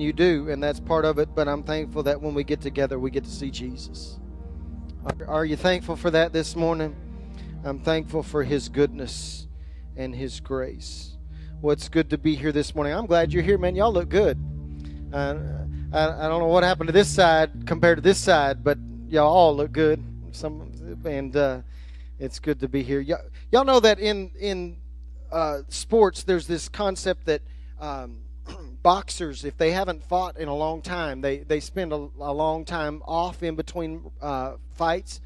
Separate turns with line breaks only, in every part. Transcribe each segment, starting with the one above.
And you do, and that's part of it. But I'm thankful that when we get together, we get to see Jesus. Are, are you thankful for that this morning? I'm thankful for His goodness and His grace. Well, it's good to be here this morning. I'm glad you're here, man. Y'all look good. Uh, I, I don't know what happened to this side compared to this side, but y'all all look good. Some and uh, it's good to be here. Y'all, y'all know that in in uh, sports, there's this concept that um, boxers, if they haven't fought in a long time, they, they spend a, a long time off in between uh, fights,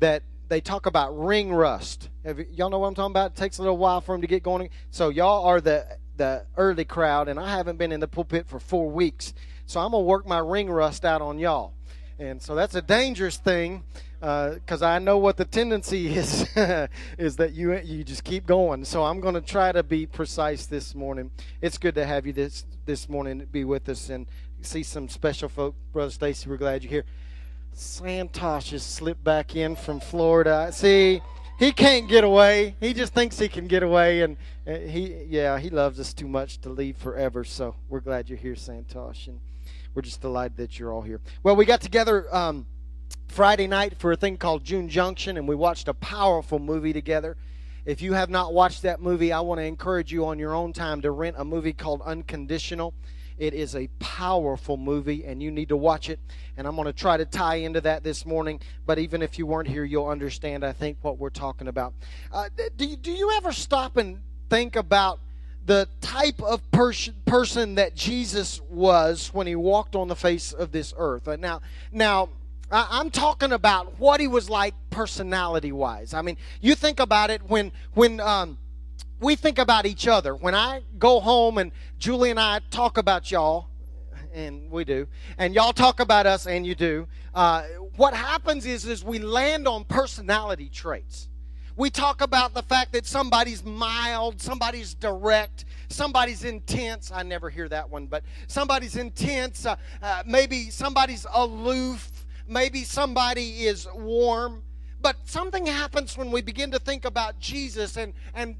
that they talk about ring rust. Have y'all know what I'm talking about? It takes a little while for them to get going. So y'all are the the early crowd, and I haven't been in the pulpit for four weeks. So I'm gonna work my ring rust out on y'all, and so that's a dangerous thing because uh, I know what the tendency is is that you you just keep going. So I'm going to try to be precise this morning. It's good to have you this this morning be with us and see some special folk. Brother Stacy, we're glad you're here. Santosh has slipped back in from Florida. See, he can't get away. He just thinks he can get away, and uh, he yeah he loves us too much to leave forever. So we're glad you're here, Santosh, and we're just delighted that you're all here. Well, we got together. Um, Friday night for a thing called June Junction, and we watched a powerful movie together. If you have not watched that movie, I want to encourage you on your own time to rent a movie called Unconditional. It is a powerful movie, and you need to watch it. And I'm going to try to tie into that this morning. But even if you weren't here, you'll understand, I think, what we're talking about. Uh, do, do you ever stop and think about the type of pers- person that Jesus was when he walked on the face of this earth? Uh, now, now, I'm talking about what he was like personality wise. I mean, you think about it when when um, we think about each other. When I go home and Julie and I talk about y'all, and we do, and y'all talk about us, and you do. Uh, what happens is is we land on personality traits. We talk about the fact that somebody's mild, somebody's direct, somebody's intense. I never hear that one, but somebody's intense. Uh, uh, maybe somebody's aloof maybe somebody is warm. But something happens when we begin to think about Jesus, and, and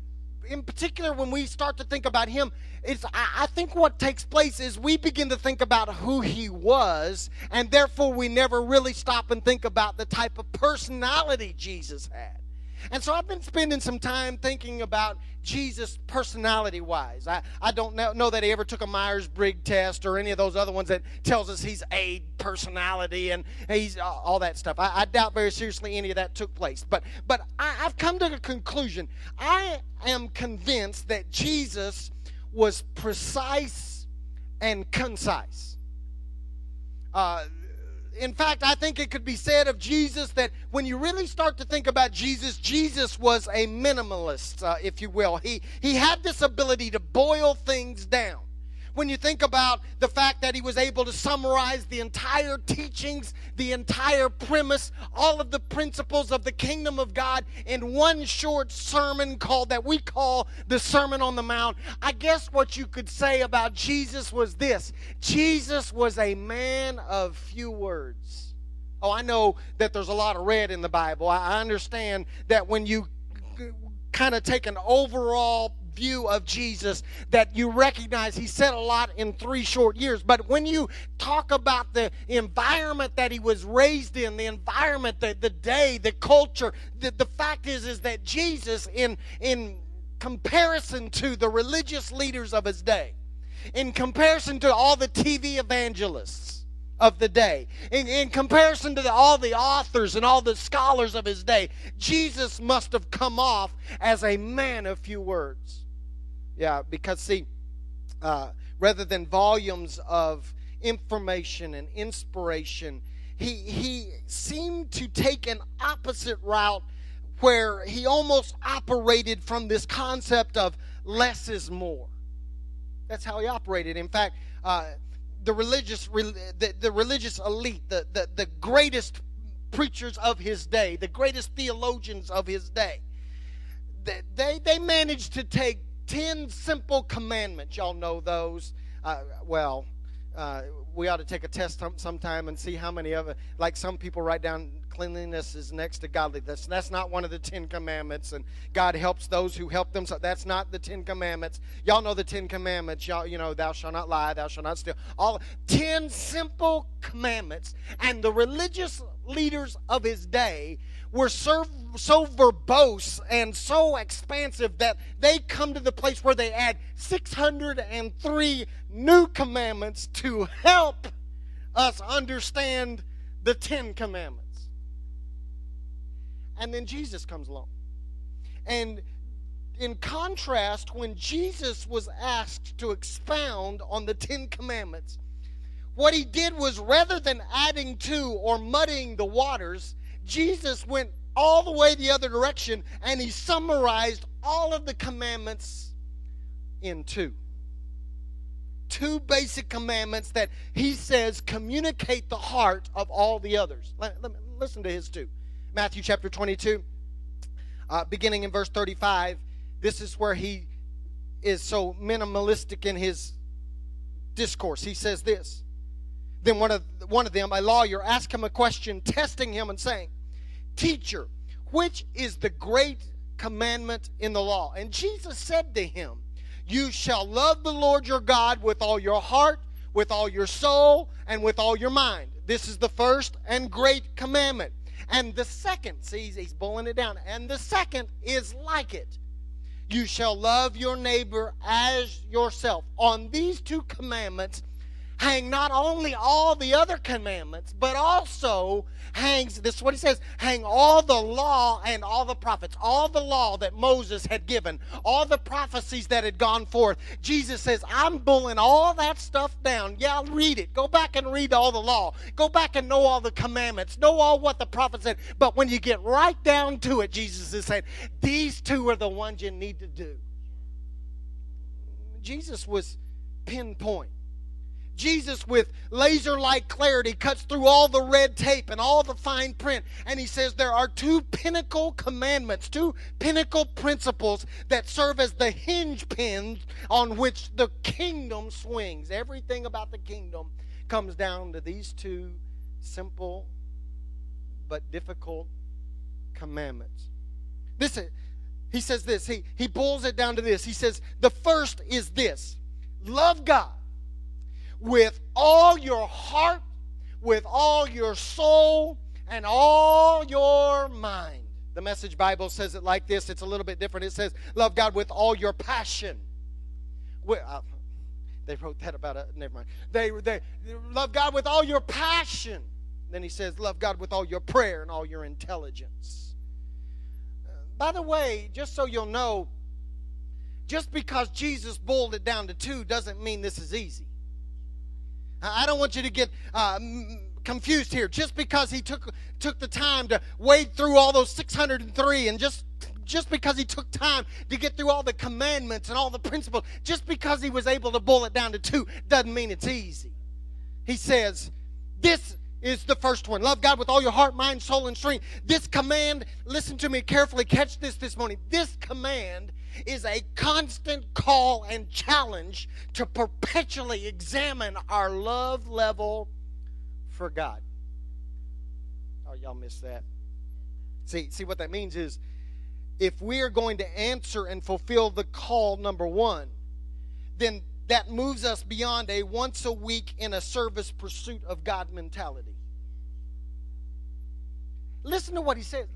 in particular, when we start to think about him, it's, I, I think what takes place is we begin to think about who he was, and therefore we never really stop and think about the type of personality Jesus had. And so I've been spending some time thinking about Jesus personality wise. I, I don't know, that he ever took a Myers Briggs test or any of those other ones that tells us he's a personality and he's uh, all that stuff. I, I, doubt very seriously any of that took place. But, but I, I've come to a conclusion. I am convinced that Jesus was precise and concise. Uh, in fact, I think it could be said of Jesus that when you really start to think about Jesus, Jesus was a minimalist, uh, if you will. He, he had this ability to boil things down when you think about the fact that he was able to summarize the entire teachings, the entire premise, all of the principles of the kingdom of God in one short sermon called that we call the Sermon on the Mount. I guess what you could say about Jesus was this Jesus was a man of few words. Oh, I know that there's a lot of red in the Bible. I understand that when you kind of take an overall view of Jesus that you recognize he said a lot in three short years. But when you talk about the environment that he was raised in, the environment, the, the day, the culture, the, the fact is is that Jesus in in comparison to the religious leaders of his day, in comparison to all the TV evangelists, of the day. In, in comparison to the, all the authors and all the scholars of his day, Jesus must have come off as a man of few words. Yeah, because see, uh, rather than volumes of information and inspiration, he he seemed to take an opposite route where he almost operated from this concept of less is more. That's how he operated. In fact, uh, the religious the, the religious elite, the, the, the greatest preachers of his day, the greatest theologians of his day. They, they, they managed to take 10 simple commandments. Y'all know those. Uh, well, uh, we ought to take a test sometime and see how many of it. Like some people write down cleanliness is next to godliness. That's not one of the Ten Commandments, and God helps those who help themselves. That's not the Ten Commandments. Y'all know the Ten Commandments. Y'all, you know, thou shalt not lie, thou shalt not steal. All ten simple commandments, and the religious leaders of his day were so, so verbose and so expansive that they come to the place where they add 603 new commandments to help us understand the Ten Commandments. And then Jesus comes along. And in contrast, when Jesus was asked to expound on the Ten Commandments, what he did was rather than adding to or muddying the waters, Jesus went all the way the other direction and he summarized all of the commandments in two. Two basic commandments that he says communicate the heart of all the others. Listen to his two. Matthew chapter 22, uh, beginning in verse 35. This is where he is so minimalistic in his discourse. He says this. Then one of, one of them, a lawyer, asked him a question, testing him and saying, Teacher, which is the great commandment in the law? And Jesus said to him, You shall love the Lord your God with all your heart, with all your soul, and with all your mind. This is the first and great commandment. And the second, see, he's bulling it down. And the second is like it. You shall love your neighbor as yourself. On these two commandments hang not only all the other commandments, but also hangs, this is what he says, hang all the law and all the prophets, all the law that Moses had given, all the prophecies that had gone forth. Jesus says, I'm pulling all that stuff down. Yeah, read it. Go back and read all the law. Go back and know all the commandments. Know all what the prophets said. But when you get right down to it, Jesus is saying, these two are the ones you need to do. Jesus was pinpoint. Jesus, with laser like clarity, cuts through all the red tape and all the fine print. And he says there are two pinnacle commandments, two pinnacle principles that serve as the hinge pins on which the kingdom swings. Everything about the kingdom comes down to these two simple but difficult commandments. Listen, he says this. He, he boils it down to this. He says, the first is this love God with all your heart, with all your soul, and all your mind. The Message Bible says it like this. It's a little bit different. It says, Love God with all your passion. Well, uh, they wrote that about it. Never mind. They, they love God with all your passion. Then he says, Love God with all your prayer and all your intelligence. Uh, by the way, just so you'll know, just because Jesus boiled it down to two doesn't mean this is easy. I don't want you to get uh, confused here. Just because he took took the time to wade through all those 603 and just just because he took time to get through all the commandments and all the principles, just because he was able to boil it down to two, doesn't mean it's easy. He says, This is the first one. Love God with all your heart, mind, soul, and strength. This command, listen to me carefully, catch this this morning. This command is a constant call and challenge to perpetually examine our love level for God. Oh, y'all missed that. See, see what that means is if we are going to answer and fulfill the call number one, then that moves us beyond a once a week in a service pursuit of God mentality. Listen to what he says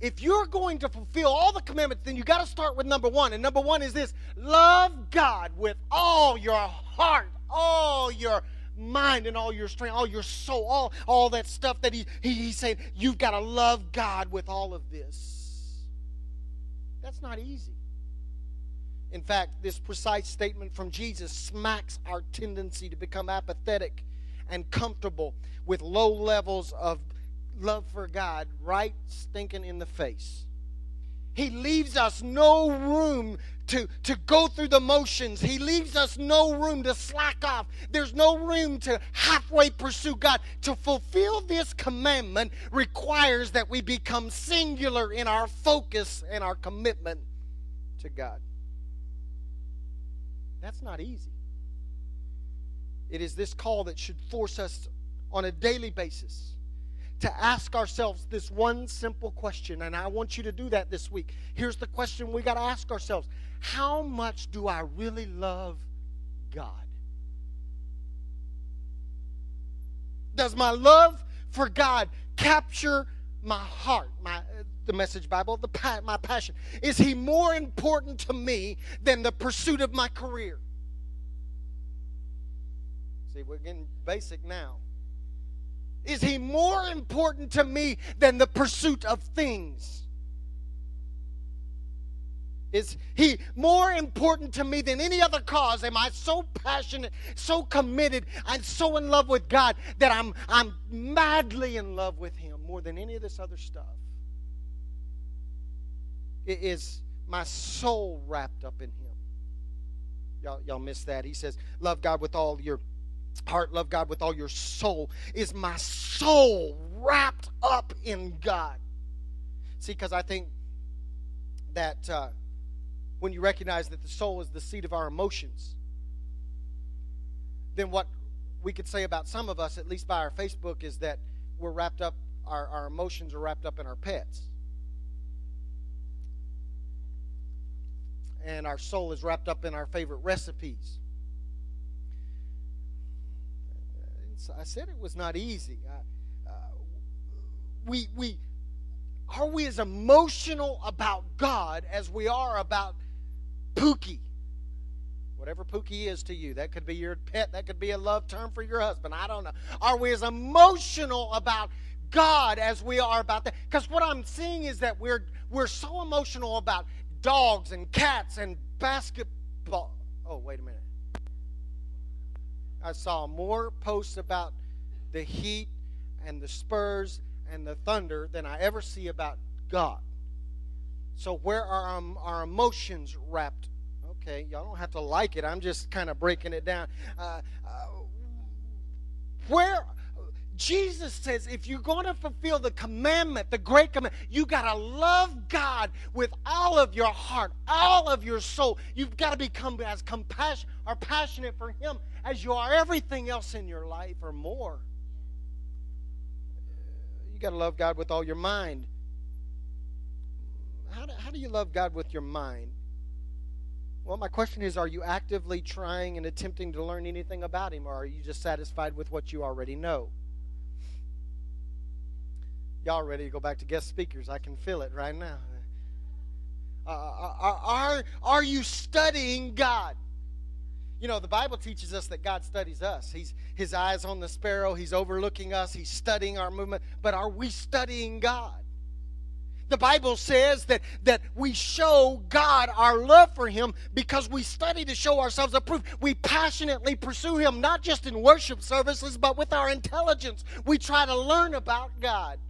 if you're going to fulfill all the commandments, then you got to start with number one. And number one is this love God with all your heart, all your mind, and all your strength, all your soul, all, all that stuff that he, he, he's saying. You've got to love God with all of this. That's not easy. In fact, this precise statement from Jesus smacks our tendency to become apathetic and comfortable with low levels of love for God right stinking in the face. He leaves us no room to, to go through the motions. He leaves us no room to slack off. There's no room to halfway pursue God. To fulfill this commandment requires that we become singular in our focus and our commitment to God. That's not easy. It is this call that should force us on a daily basis to ask ourselves this one simple question, and I want you to do that this week. Here's the question we got to ask ourselves How much do I really love God? Does my love for God capture my heart, my the Message Bible, the my passion? Is He more important to me than the pursuit of my career? See, we're getting basic now. Is he more important to me than the pursuit of things? Is he more important to me than any other cause? Am I so passionate, so committed, I'm so in love with God that I'm, I'm madly in love with him more than any of this other stuff? Is my soul wrapped up in him? Y'all, y'all miss that. He says, Love God with all your heart, love God with all your soul. Is my soul wrapped up in God? See, because I think that uh, when you recognize that the soul is the seat of our emotions, then what we could say about some of us, at least by our Facebook, is that we're wrapped up, our, our emotions are wrapped up in our pets. And our soul is wrapped up in our favorite recipes. I said it was not easy. Uh, we, we, are we as emotional about God as we are about Pookie? Whatever Pookie is to you, that could be your pet, that could be a love term for your husband. I don't know. Are we as emotional about God as we are about that? Because what I'm seeing is that we're we're so emotional about dogs and cats and basketball. Oh, wait a minute. I saw more posts about the Heat and the Spurs and the Thunder than I ever see about God. So where are um, our emotions wrapped? Okay, y'all don't have to like it. I'm just kind of breaking it down. Uh, uh, where Jesus says if you're going to fulfill the commandment, the great commandment, you got to love God with all of your heart, all of your soul. You've got to become as compassionate or passionate for Him as you are everything else in your life or more. You got to love God with all your mind. How do, how do you love God with your mind? Well, my question is are you actively trying and attempting to learn anything about Him, or are you just satisfied with what you already know? Y'all ready to go back to guest speakers? I can feel it right now. Uh, uh, are, are, are you studying God? You know, the Bible teaches us that God studies us. He's his eyes on the sparrow, he's overlooking us, he's studying our movement, but are we studying God? The Bible says that, that we show God our love for Him because we study to show ourselves approved. We passionately pursue Him, not just in worship services, but with our intelligence. We try to learn about God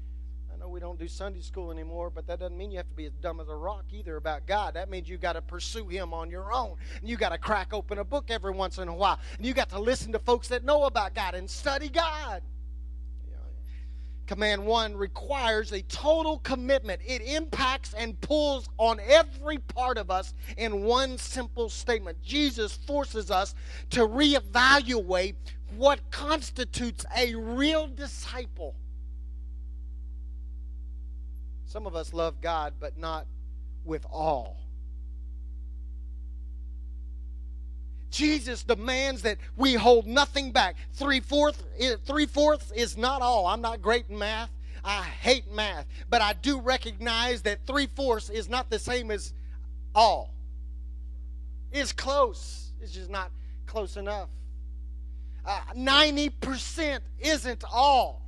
we don't do Sunday school anymore, but that doesn't mean you have to be as dumb as a rock either about God. That means you got to pursue Him on your own. And you got to crack open a book every once in a while. And you got to listen to folks that know about God and study God. Command 1 requires a total commitment. It impacts and pulls on every part of us in one simple statement. Jesus forces us to reevaluate what constitutes a real disciple. Some of us love God, but not with all. Jesus demands that we hold nothing back. Three fourths, three fourths is not all. I'm not great in math. I hate math, but I do recognize that three fourths is not the same as all. It's close. It's just not close enough. Uh, 90% isn't all.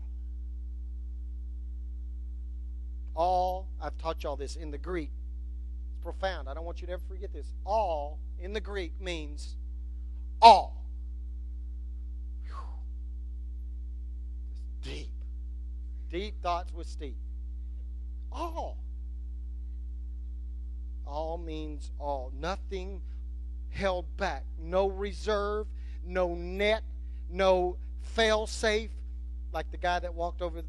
All, I've taught y'all this in the Greek. It's profound. I don't want you to ever forget this. All in the Greek means all. Deep. Deep thoughts with Steve. All. All means all. Nothing held back. No reserve, no net, no fail safe, like the guy that walked over,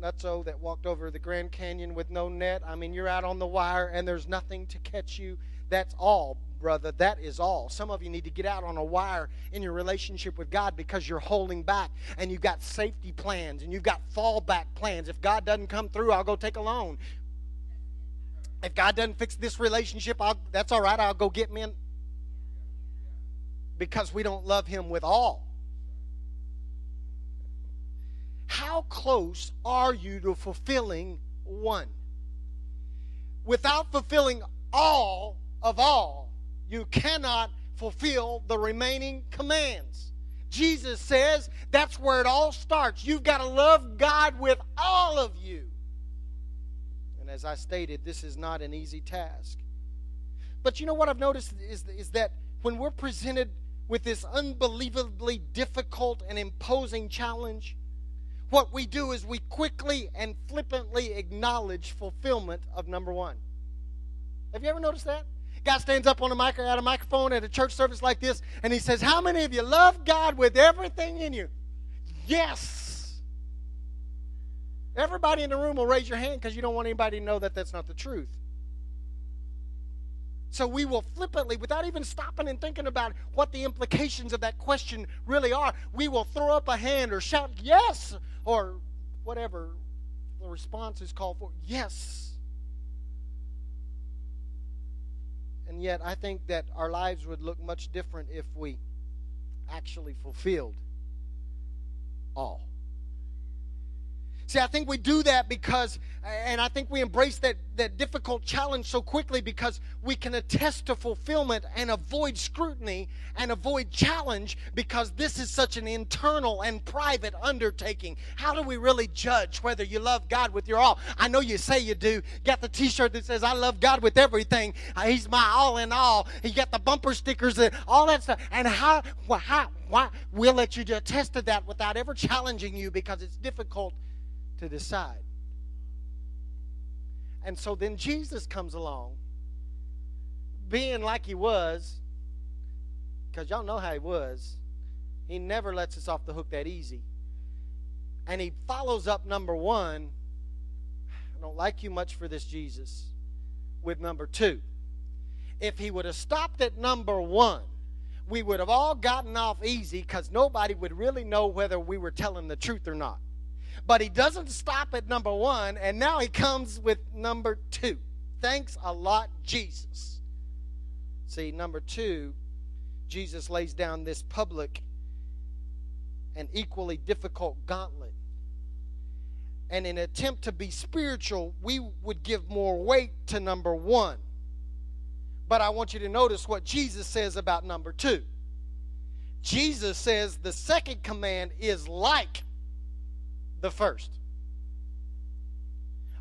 Nutso that walked over the Grand Canyon with no net. I mean, you're out on the wire and there's nothing to catch you. That's all brother, that is all. Some of you need to get out on a wire in your relationship with God because you're holding back and you've got safety plans and you've got fallback plans. If God doesn't come through, I'll go take a loan. If God doesn't fix this relationship, I'll, that's all right. I'll go get men. Because we don't love Him with all. How close are you to fulfilling one? Without fulfilling all of all, you cannot fulfill the remaining commands. Jesus says that's where it all starts. You've got to love God with all of you. And as I stated, this is not an easy task. But you know what I've noticed is, is that when we're presented with this unbelievably difficult and imposing challenge, what we do is we quickly and flippantly acknowledge fulfillment of number one. Have you ever noticed that? Guy stands up on a mic at a microphone at a church service like this, and he says, How many of you love God with everything in you? Yes. Everybody in the room will raise your hand because you don't want anybody to know that that's not the truth. So we will flippantly, without even stopping and thinking about what the implications of that question really are, we will throw up a hand or shout yes or whatever the response is called for. Yes. And yet, I think that our lives would look much different if we actually fulfilled all. See, I think we do that because, and I think we embrace that, that difficult challenge so quickly because we can attest to fulfillment and avoid scrutiny and avoid challenge because this is such an internal and private undertaking. How do we really judge whether you love God with your all? I know you say you do. Got the t shirt that says, I love God with everything. Uh, he's my all in all. You got the bumper stickers and all that stuff. And how, how, why, we'll let you attest to that without ever challenging you because it's difficult to decide. And so then Jesus comes along, being like he was, because y'all know how he was. He never lets us off the hook that easy. And he follows up number one. I don't like you much for this, Jesus, with number two. If he would have stopped at number one, we would have all gotten off easy because nobody would really know whether we were telling the truth or not. But he doesn't stop at number one, and now he comes with number two. Thanks a lot, Jesus. See, number two, Jesus lays down this public and equally difficult gauntlet. And in an attempt to be spiritual, we would give more weight to number one. But I want you to notice what Jesus says about number two. Jesus says the second command is like the first.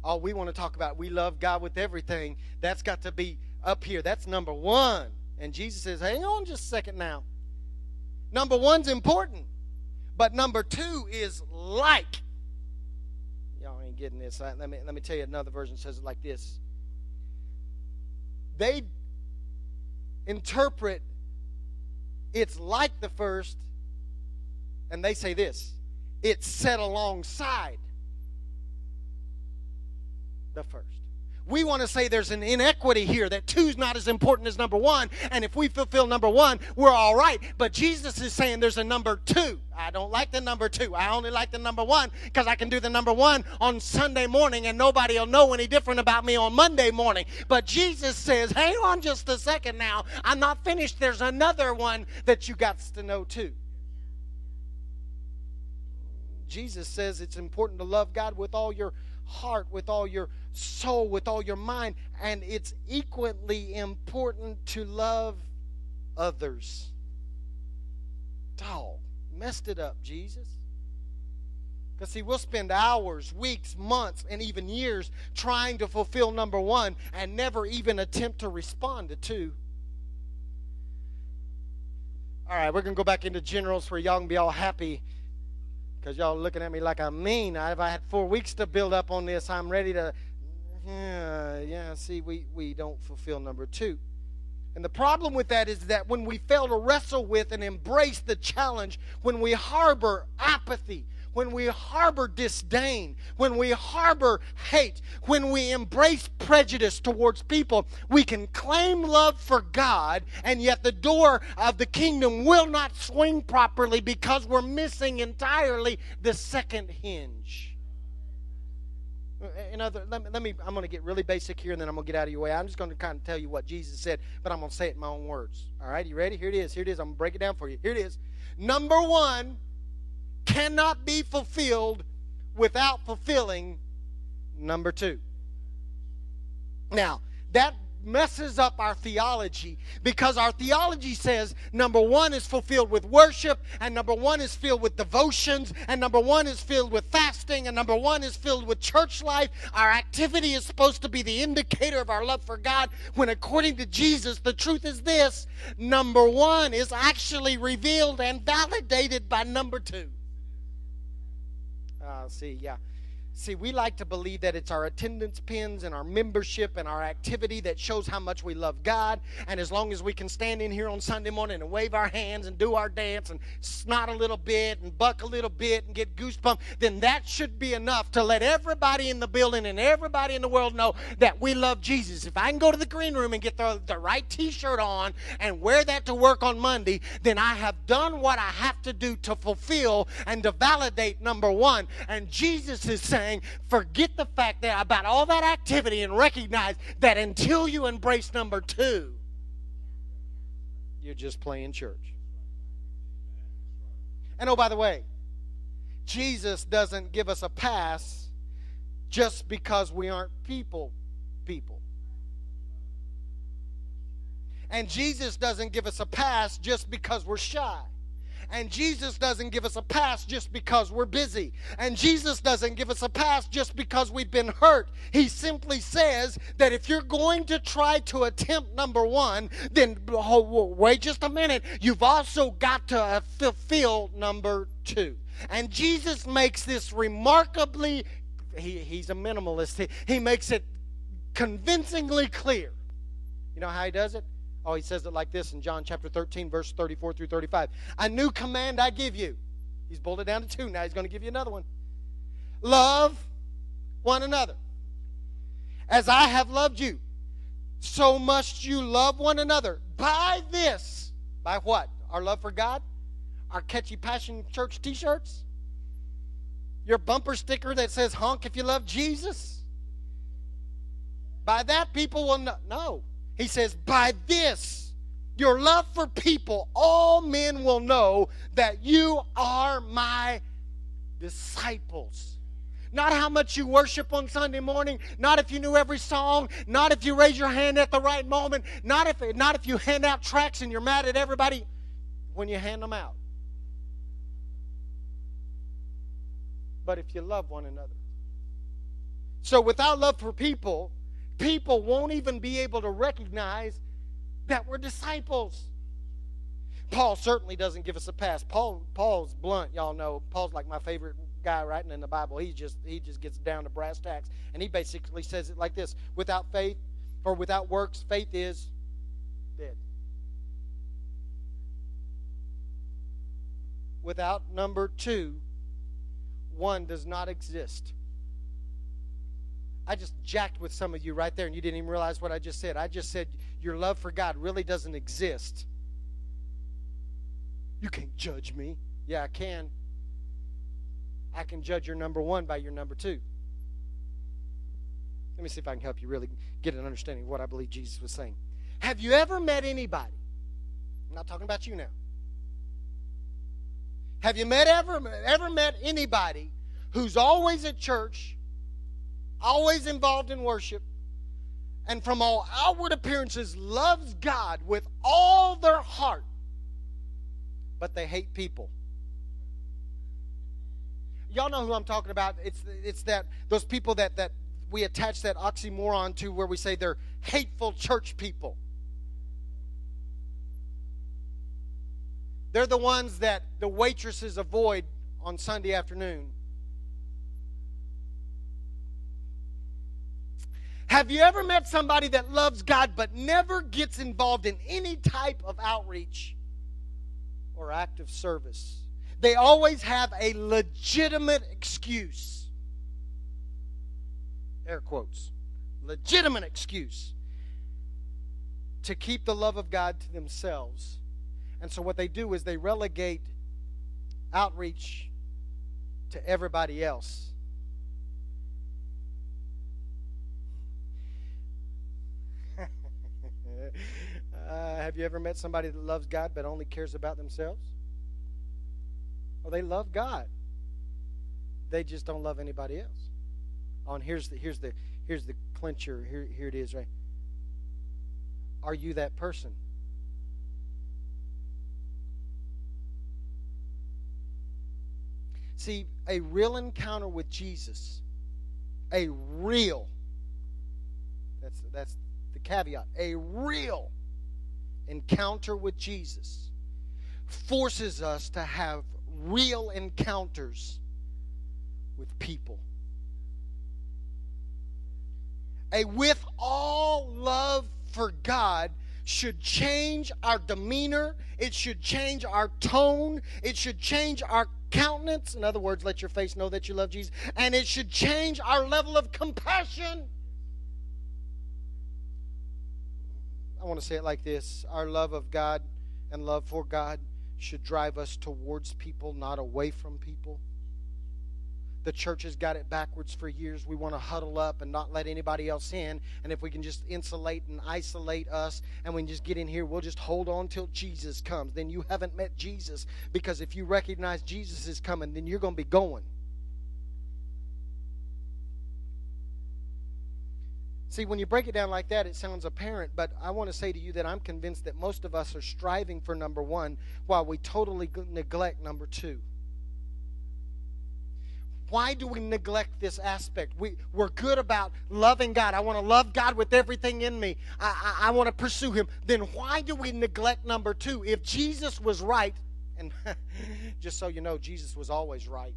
Oh, we want to talk about we love God with everything. That's got to be up here. That's number one. And Jesus says, hang on just a second now. Number one's important, but number two is like. Y'all ain't getting this. Let me, let me tell you another version says it like this. They interpret it's like the first, and they say this it's set alongside the first. We want to say there's an inequity here, that two's not as important as number one, and if we fulfill number one, we're all right. But Jesus is saying there's a number two. I don't like the number two. I only like the number one because I can do the number one on Sunday morning and nobody will know any different about me on Monday morning. But Jesus says, hang on just a second now. I'm not finished. There's another one that you got to know too. Jesus says it's important to love God with all your heart, with all your soul, with all your mind, and it's equally important to love others. Dog, messed it up, Jesus. Because, see, we'll spend hours, weeks, months, and even years trying to fulfill number one and never even attempt to respond to two. All right, we're going to go back into generals where y'all can be all happy because y'all looking at me like I'm mean. If I had four weeks to build up on this, I'm ready to. yeah, yeah, see, we, we don't fulfill number two. And the problem with that is that when we fail to wrestle with and embrace the challenge, when we harbor apathy, when we harbor disdain, when we harbor hate, when we embrace prejudice towards people, we can claim love for God, and yet the door of the kingdom will not swing properly because we're missing entirely the second hinge. Uh, in other, let me, let me I'm going to get really basic here and then I'm going to get out of your way. I'm just going to kind of tell you what Jesus said, but I'm going to say it in my own words. All right, you ready? Here it is. Here it is. I'm going to break it down for you. Here it is. Number one, cannot be fulfilled without fulfilling number two. Now, that messes up our theology because our theology says number one is fulfilled with worship, and number one is filled with devotions, and number one is filled with fasting, and number one is filled with church life. Our activity is supposed to be the indicator of our love for God, when according to Jesus, the truth is this number one is actually revealed and validated by number two. Uh, see, yeah. See, we like to believe that it's our attendance pins and our membership and our activity that shows how much we love God. And as long as we can stand in here on Sunday morning and wave our hands and do our dance and snot a little bit and buck a little bit and get goosebumps, then that should be enough to let everybody in the building and everybody in the world know that we love Jesus. If I can go to the green room and get the, the right t shirt on and wear that to work on Monday, then I have done what I have to do to fulfill and to validate number one. And Jesus is saying, forget the fact that about all that activity and recognize that until you embrace number two, you're just playing church. And oh, by the way, Jesus doesn't give us a pass just because we aren't people people. And Jesus doesn't give us a pass just because we're shy. And Jesus doesn't give us a pass just because we're busy. And Jesus doesn't give us a pass just because we've been hurt. He simply says that if you're going to try to attempt number one, then oh, wait just a minute. You've also got to uh, fulfill number two. And Jesus makes this remarkably, he, he's a minimalist, he, he makes it convincingly clear. You know how he does it? Oh, he says it like this in John chapter 13, verse 34 through 35. A new command I give you. He's boiled it down to two. Now he's going to give you another one. Love one another. As I have loved you, so must you love one another. By this, by what? Our love for God? Our catchy Passion Church t shirts? Your bumper sticker that says honk if you love Jesus? By that, people will know. No. He says, By this, your love for people, all men will know that you are my disciples. Not how much you worship on Sunday morning, not if you knew every song, not if you raise your hand at the right moment, not if, not if you hand out tracts and you're mad at everybody when you hand them out. But if you love one another. So without love for people, people won't even be able to recognize that we're disciples. Paul certainly doesn't give us a pass. Paul Paul's blunt, y'all know. Paul's like my favorite guy writing in the Bible. He just he just gets down to brass tacks and he basically says it like this, without faith or without works, faith is dead. Without number 2, one does not exist. I just jacked with some of you right there, and you didn't even realize what I just said. I just said your love for God really doesn't exist. You can't judge me. Yeah, I can. I can judge your number one by your number two. Let me see if I can help you really get an understanding of what I believe Jesus was saying. Have you ever met anybody? I'm not talking about you now. Have you met ever ever met anybody who's always at church always involved in worship, and from all outward appearances loves God with all their heart, but they hate people. Y'all know who I'm talking about. It's it's that those people that that we attach that oxymoron to where we say they're hateful church people. They're the ones that the waitresses avoid on Sunday afternoon Have you ever met somebody that loves God but never gets involved in any type of outreach or active service? They always have a legitimate excuse. Air quotes. Legitimate excuse to keep the love of God to themselves. And so what they do is they relegate outreach to everybody else. uh, have you ever met somebody that loves God but only cares about themselves? Well, they love God. They just don't love anybody else. Oh, and here's the here's the here's the clincher. Here here it is, right? Are you that person? See, a real encounter with Jesus, a real, that's, that's the caveat, a real encounter with Jesus forces us to have real encounters with people. A with all love for God should change our demeanor. It should change our tone. It should change our countenance. In other words, let your face know that you love Jesus. And it should change our level of compassion. Want to say it like this Our love of God and love for God should drive us towards people, not away from people. The church has got it backwards for years. We want to huddle up and not let anybody else in. And if we can just insulate and isolate us and we can just get in here, we'll just hold on till Jesus comes. Then you haven't met Jesus because if you recognize Jesus is coming, then you're going to be going. See, when you break it down like that, it sounds apparent, but I want to say to you that I'm convinced that most of us are striving for number one while we totally neglect number two. Why do we neglect this aspect? We, we're good about loving God. I want to love God with everything in me. I, I, I want to pursue Him. Then why do we neglect number two? If Jesus was right, and just so you know, Jesus was always right.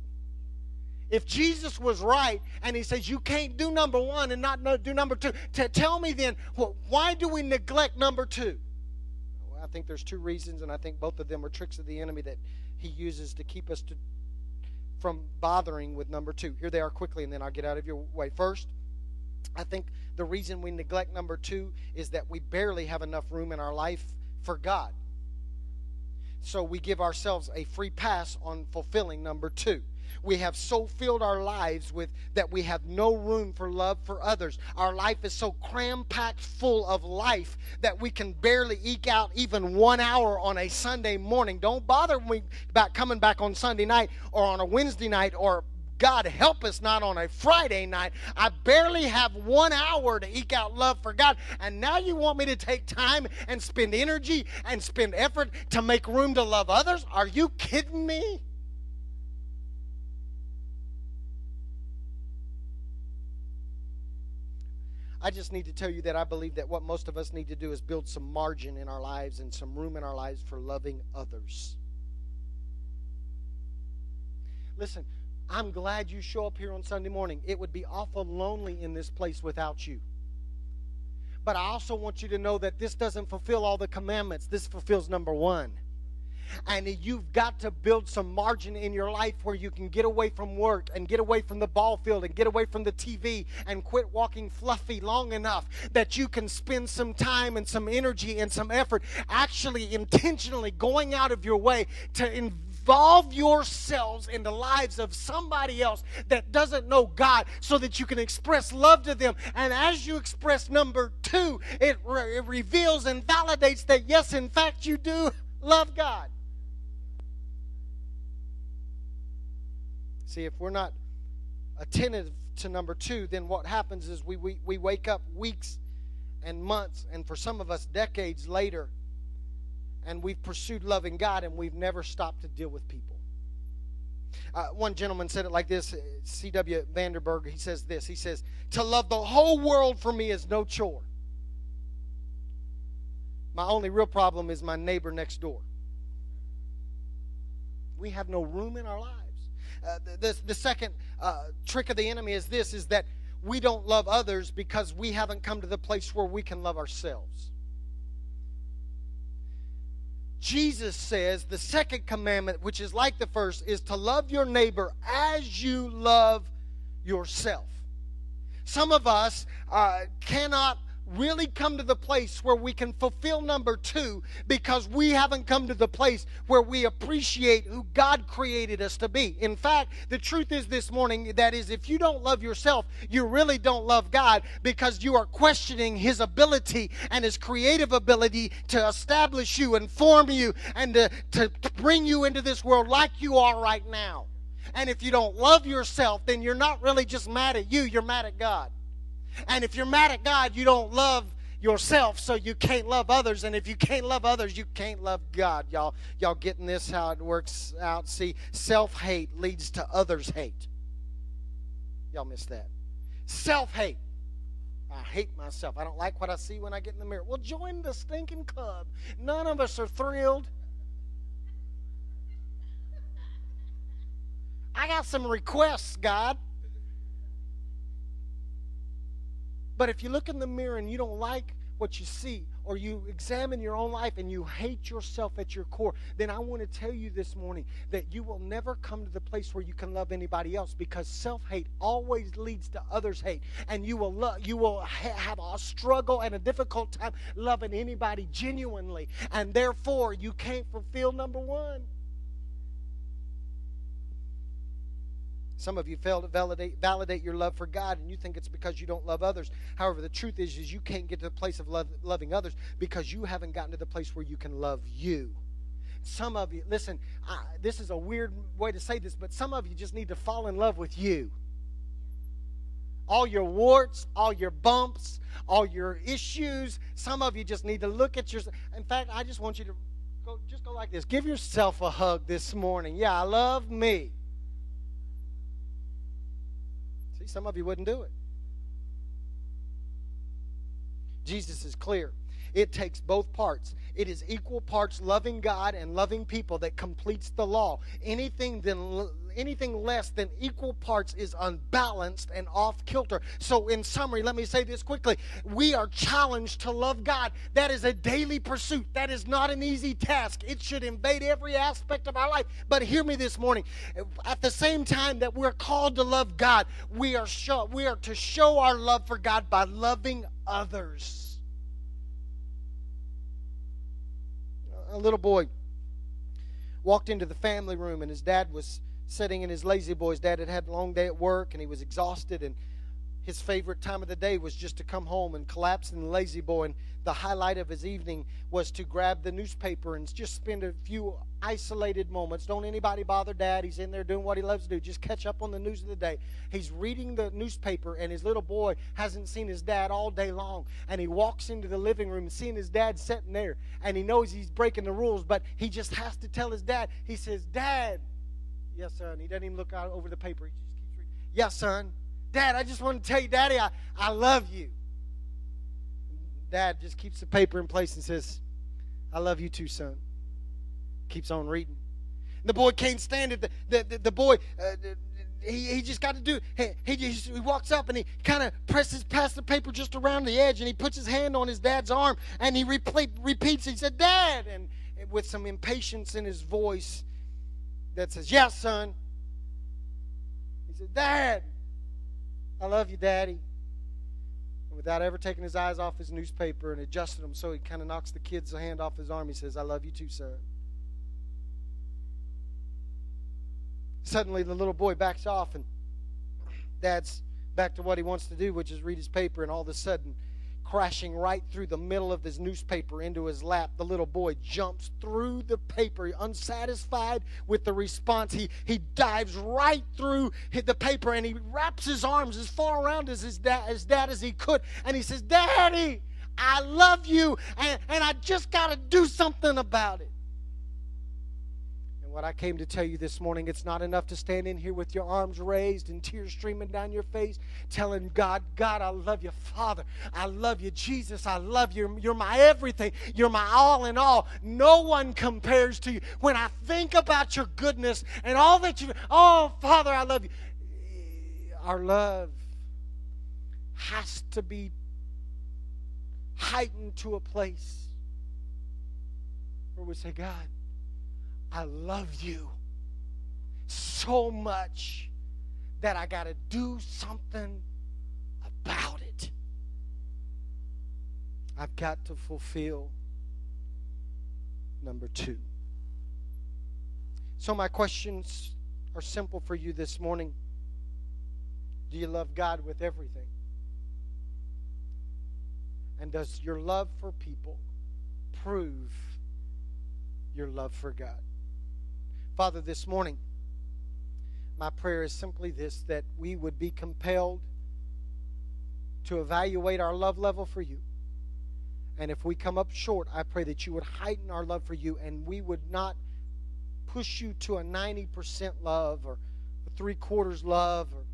If Jesus was right and he says you can't do number one and not do number two, to tell me then, well, why do we neglect number two? Well, I think there's two reasons, and I think both of them are tricks of the enemy that he uses to keep us to from bothering with number two. Here they are quickly, and then I'll get out of your way. First, I think the reason we neglect number two is that we barely have enough room in our life for God. So we give ourselves a free pass on fulfilling number two. We have so filled our lives with that we have no room for love for others. Our life is so cram packed full of life that we can barely eke out even one hour on a Sunday morning. Don't bother me about coming back on Sunday night or on a Wednesday night or God help us not on a Friday night. I barely have one hour to eke out love for God. And now you want me to take time and spend energy and spend effort to make room to love others? Are you kidding me? I just need to tell you that I believe that what most of us need to do is build some margin in our lives and some room in our lives for loving others. Listen, I'm glad you show up here on Sunday morning. It would be awful lonely in this place without you. But I also want you to know that this doesn't fulfill all the commandments. This fulfills number one. And you've got to build some margin in your life where you can get away from work and get away from the ball field and get away from the TV and quit walking fluffy long enough that you can spend some time and some energy and some effort actually intentionally going out of your way to involve yourselves in the lives of somebody else that doesn't know God so that you can express love to them. And as you express number two, it, re- it reveals and validates that, yes, in fact, you do love God. See, if we're not attentive to number two, then what happens is we, we, we wake up weeks and months, and for some of us, decades later, and we've pursued loving God and we've never stopped to deal with people. Uh, one gentleman said it like this C.W. Vanderberg. He says this He says, To love the whole world for me is no chore. My only real problem is my neighbor next door. We have no room in our lives. Uh, the, the, second uh, trick of the enemy is this is that we don't love others because we haven't come to the place where we can love ourselves. Jesus says the second commandment, which is like the first, is to love your neighbor as you love yourself. Some of us uh, cannot really come to the place where we can fulfill number two because we haven't come to the place where we appreciate who God created us to be. In fact, the truth is this morning that is, if you don't love yourself, you really don't love God because you are questioning His ability and His creative ability to establish you and form you and to, to bring you into this world like you are right now. And if you don't love yourself, then you're not really just mad at you, you're mad at God. And if you're mad at God, you don't love yourself, so you can't love others. And if you can't love others, you can't love God. Y'all, y'all getting this how it works out? See, self-hate leads to others' hate. Y'all miss that. Self-hate. I hate myself. I don't like what I see when I get in the mirror. Well, join the stinking club. None of us are thrilled. I got some requests, God. But if you look in the mirror and you don't like what you see, or you examine your own life and you hate yourself at your core, then I want to tell you this morning that you will never come to the place where you can love anybody else because self-hate always leads to others' hate, and you will love, you will ha- have a struggle and a difficult time loving anybody genuinely, and therefore you can't fulfill number one. Some of you fail to validate, validate your love for God, and you think it's because you don't love others. However, the truth is, is you can't get to the place of love, loving others because you haven't gotten to the place where you can love you. Some of you, listen, I, this is a weird way to say this, but some of you just need to fall in love with you. All your warts, all your bumps, all your issues. Some of you just need to look at yourself. In fact, I just want you to go, just go like this. Give yourself a hug this morning. Yeah, I love me. See, some of you wouldn't do it. Jesus is clear. It takes both parts. It is equal parts loving God and loving people that completes the law. Anything then anything less than equal parts is unbalanced and off kilter. So in summary, let me say this quickly. We are challenged to love God. That is a daily pursuit. That is not an easy task. It should invade every aspect of our life. But hear me this morning. At the same time that we're called to love God, we are show, we are to show our love for God by loving others. a little boy walked into the family room and his dad was sitting in his La-Z-Boy. His dad had had a long day at work and he was exhausted and his favorite time of the day was just to come home and collapse in the La-Z-Boy. And the highlight of his evening was to grab the newspaper and just spend a few isolated moments. Don't anybody bother dad. He's in there doing what he loves to do. Just catch up on the news of the day. He's reading the newspaper and his little boy hasn't seen his dad all day long. And he walks into the living room and seeing his dad sitting there and he knows he's breaking the rules but he just has to tell his dad. He says dad yes son he doesn't even look out over the paper he just keeps reading yes son Dad, I just want to tell you, Daddy, I, I love you. Dad just keeps the paper in place and says, I love you too, son. Keeps on reading. And the boy can't stand it. The, the, the, the boy, uh, he, he just got to do he, he, just, he walks up and he kind of presses past the paper just around the edge and he puts his hand on his dad's arm and he repeat, repeats he said dad and, and with some impatience in his voice that says yes son he said dad I love you, Daddy. And without ever taking his eyes off his newspaper and adjusting them so he kind of knocks the kid's hand off his arm, he says, I love you too, son. Suddenly, the little boy backs off, and dad's back to what he wants to do, which is read his paper, and all of a sudden, crashing right through the middle of his newspaper into his lap. The little boy jumps through the paper, unsatisfied with the response. He, he dives right through the paper and he wraps his arms as far around as his dad, as, dad as he could. And he says, Daddy, I love you, and, and I just got to do something about it. And what I came to tell you this morning, it's not enough to stand in here with your arms raised and tears streaming down your face, telling God, God, I love you, Father. I love you, Jesus. I love you. You're my everything. You're my all in all. No one compares to you. When I think about your goodness and all that you, oh, Father, I love you. Our love has to be heightened to a place where we say, God, I love you so much that I got to do something about it. I've got to fulfill number two. So, my questions are simple for you this morning. Do you love God with everything? And does your love for people prove your love for God? Father, this morning, my prayer is simply this that we would be compelled to evaluate our love level for you. And if we come up short, I pray that you would heighten our love for you and we would not push you to a 90% love or a three quarters love or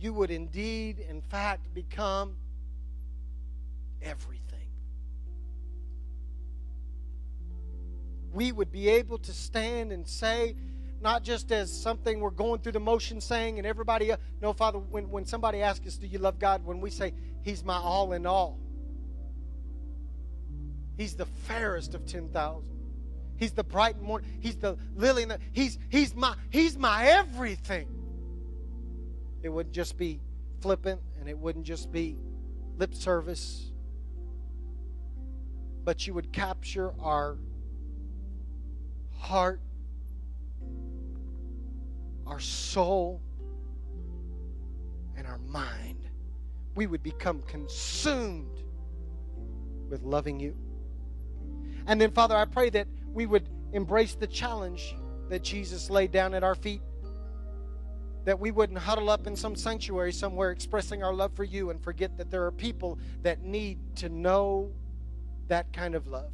you would indeed, in fact, become everything. We would be able to stand and say, not just as something we're going through the motion saying, and everybody, no, Father, when, when somebody asks us, Do you love God? When we say, He's my all in all, He's the fairest of 10,000. He's the bright morning. He's the lily. The, he's, he's, my, he's my everything. It wouldn't just be flippant and it wouldn't just be lip service, but you would capture our heart, our soul, and our mind. We would become consumed with loving you. And then, Father, I pray that we would embrace the challenge that Jesus laid down at our feet that we wouldn't huddle up in some sanctuary somewhere expressing our love for you and forget that there are people that need to know that kind of love.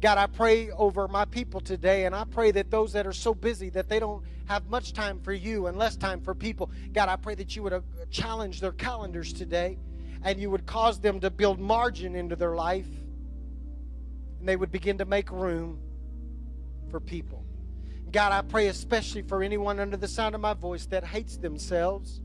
God, I pray over my people today, and I pray that those that are so busy that they don't have much time for you and less time for people, God, I pray that you would uh, challenge their calendars today and you would cause them to build margin into their life and they would begin to make room for people. God, I pray especially for anyone under the sound of my voice that hates themselves,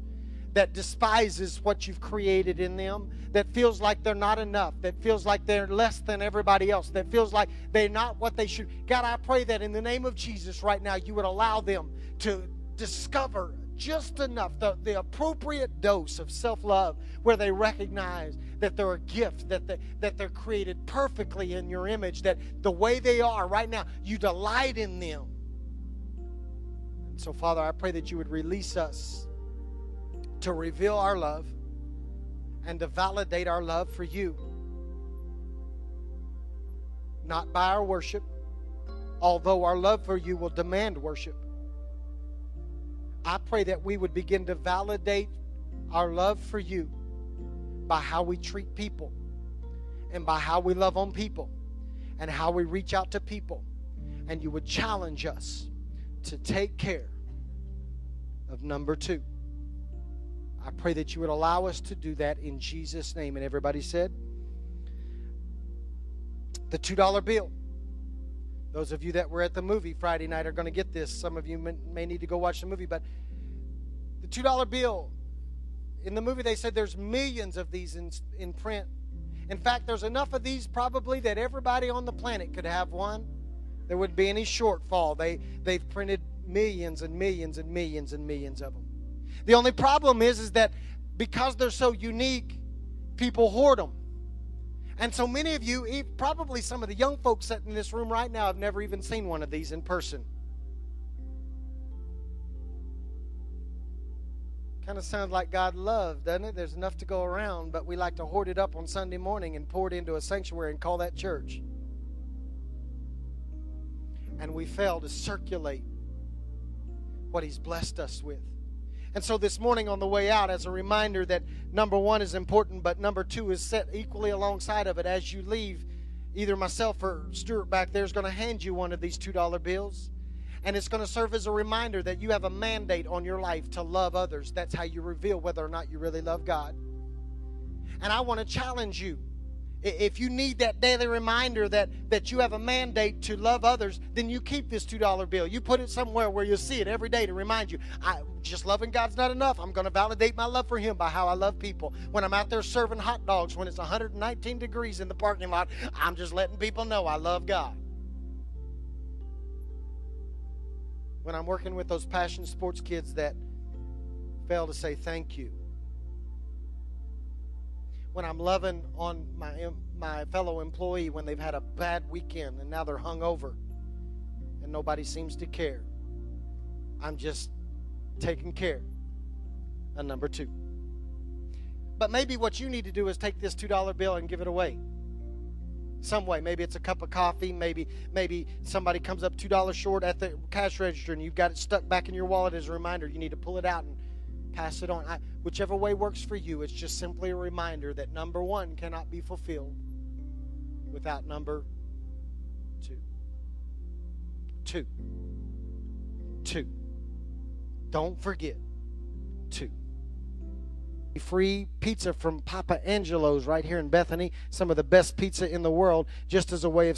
that despises what you've created in them, that feels like they're not enough, that feels like they're less than everybody else, that feels like they're not what they should. God, I pray that in the name of Jesus right now, you would allow them to discover just enough, the, the appropriate dose of self love, where they recognize that they're a gift, that, they, that they're created perfectly in your image, that the way they are right now, you delight in them. So, Father, I pray that you would release us to reveal our love and to validate our love for you. Not by our worship, although our love for you will demand worship. I pray that we would begin to validate our love for you by how we treat people and by how we love on people and how we reach out to people. And you would challenge us to take care of number two. I pray that you would allow us to do that in Jesus' name. And everybody said, the $2 bill. Those of you that were at the movie Friday night are going to get this. Some of you may need to go watch the movie, but the $2 bill, in the movie, they said there's millions of these in, in print. In fact, there's enough of these probably that everybody on the planet could have one. There wouldn't be any shortfall. They, they've printed millions and millions and millions and millions of them. The only problem is, is that because they're so unique, people hoard them. And so many of you, probably some of the young folks sitting in this room right now, have never even seen one of these in person. Kind of sounds like God love, doesn't it? There's enough to go around, but we like to hoard it up on Sunday morning and pour it into a sanctuary and call that church. And we fail to circulate what He's blessed us with. And so this morning on the way out, as a reminder that number one is important, but number two is set equally alongside of it as you leave, either myself or Stuart back there is going to hand you one of these $2 bills. And it's going to serve as a reminder that you have a mandate on your life to love others. That's how you reveal whether or not you really love God. And I want to challenge you If you need that daily reminder that, that you have a mandate to love others, then you keep this $2 bill. You put it somewhere where you'll see it every day to remind you, I, just loving God's not enough. I'm going to validate my love for Him by how I love people. When I'm out there serving hot dogs when it's 119 degrees in the parking lot, I'm just letting people know I love God. When I'm working with those passion sports kids that fail to say thank you when I'm loving on my my fellow employee when they've had a bad weekend and now they're hung over and nobody seems to care. I'm just taking care. And number two. But maybe what you need to do is take this $2 bill and give it away. Some way. Maybe it's a cup of coffee. Maybe maybe somebody comes up $2 short at the cash register and you've got it stuck back in your wallet as a reminder. You need to pull it out and pass it on. I, whichever way works for you, it's just simply a reminder that number one cannot be fulfilled without number two. Two. Two. Don't forget two. Free pizza from Papa Angelo's right here in Bethany, some of the best pizza in the world, just as a way of